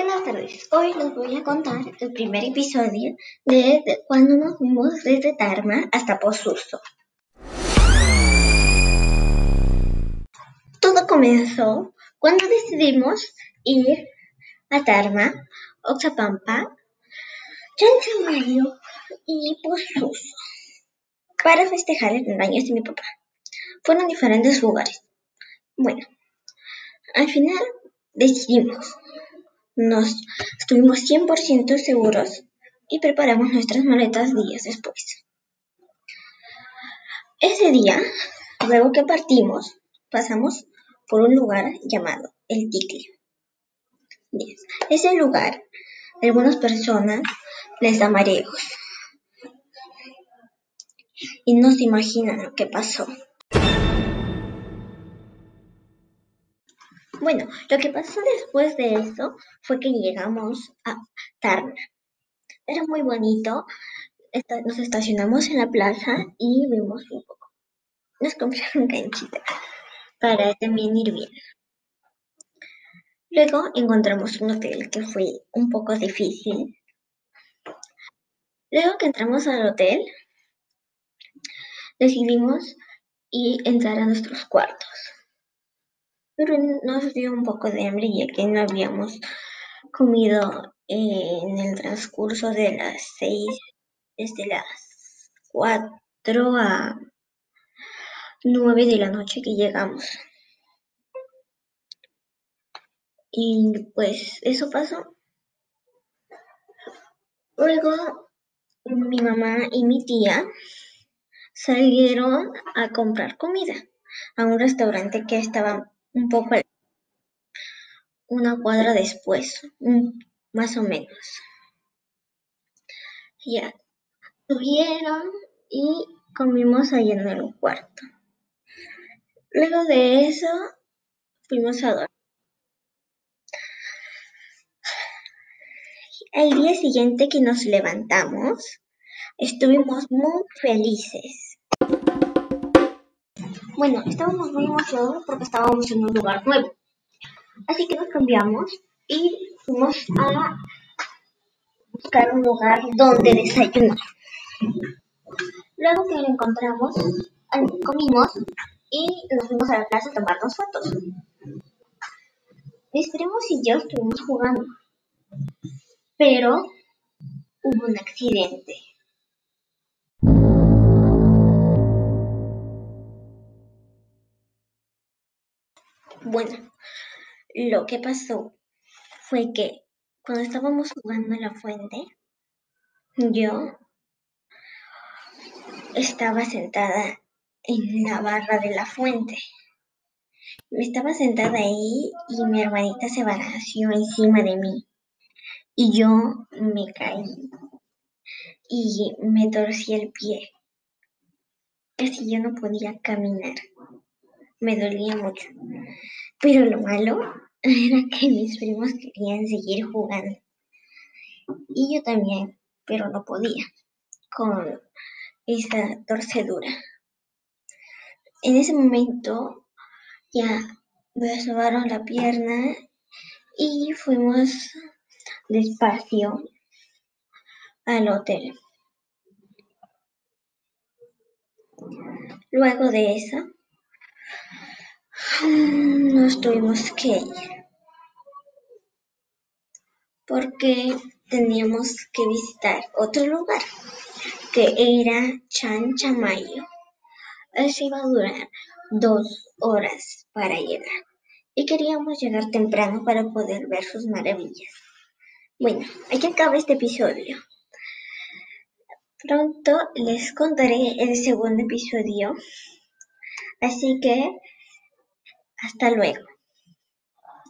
Buenas tardes, hoy les voy a contar el primer episodio de, cuando nos fuimos desde Tarma hasta Posuso. Todo comenzó cuando decidimos ir a Tarma, Oxapampa, Chanchamayo y Posuso para festejar el cumpleaños de mi papá. Fueron diferentes lugares. Bueno, al final decidimos nos estuvimos 100% seguros y preparamos nuestras maletas días después. Ese día, luego que partimos, pasamos por un lugar llamado El Ticle. Ese lugar, algunas personas les da mareos. Y no se imaginan lo que pasó. Bueno, lo que pasó después de eso fue que llegamos a Tarna. Era muy bonito. Nos estacionamos en la plaza y vimos un poco. Nos compraron canchita para también ir bien. Luego encontramos un hotel que fue un poco difícil. Luego que entramos al hotel, decidimos ir entrar a nuestros cuartos pero nos dio un poco de hambre ya que no habíamos comido en el transcurso de las seis, desde las cuatro a nueve de la noche que llegamos. Y pues eso pasó. Luego mi mamá y mi tía salieron a comprar comida a un restaurante que estaba una cuadra después, más o menos. Ya subieron y comimos ahí en el cuarto. Luego de eso fuimos a dormir. El día siguiente que nos levantamos, estuvimos muy felices. Bueno, estábamos muy emocionados porque estábamos en un lugar nuevo. Así que nos cambiamos y fuimos a buscar un lugar donde desayunar. Luego que lo encontramos, comimos y nos fuimos a la plaza a tomarnos fotos. Mis primos y yo estuvimos jugando, pero hubo un accidente. Bueno, lo que pasó fue que cuando estábamos jugando en la fuente, yo estaba sentada en la barra de la fuente. Estaba sentada ahí y mi hermanita se balanceó encima de mí. Y yo me caí y me torcí el pie. Casi yo no podía caminar me dolía mucho. Pero lo malo era que mis primos querían seguir jugando. Y yo también, pero no podía con esa torcedura. En ese momento ya me sobaron la pierna y fuimos despacio al hotel. Luego de eso, nos tuvimos que ir porque teníamos que visitar otro lugar que era Chanchamayo. Eso iba a durar dos horas para llegar y queríamos llegar temprano para poder ver sus maravillas. Bueno, aquí acaba este episodio. Pronto les contaré el segundo episodio. Así que hasta luego.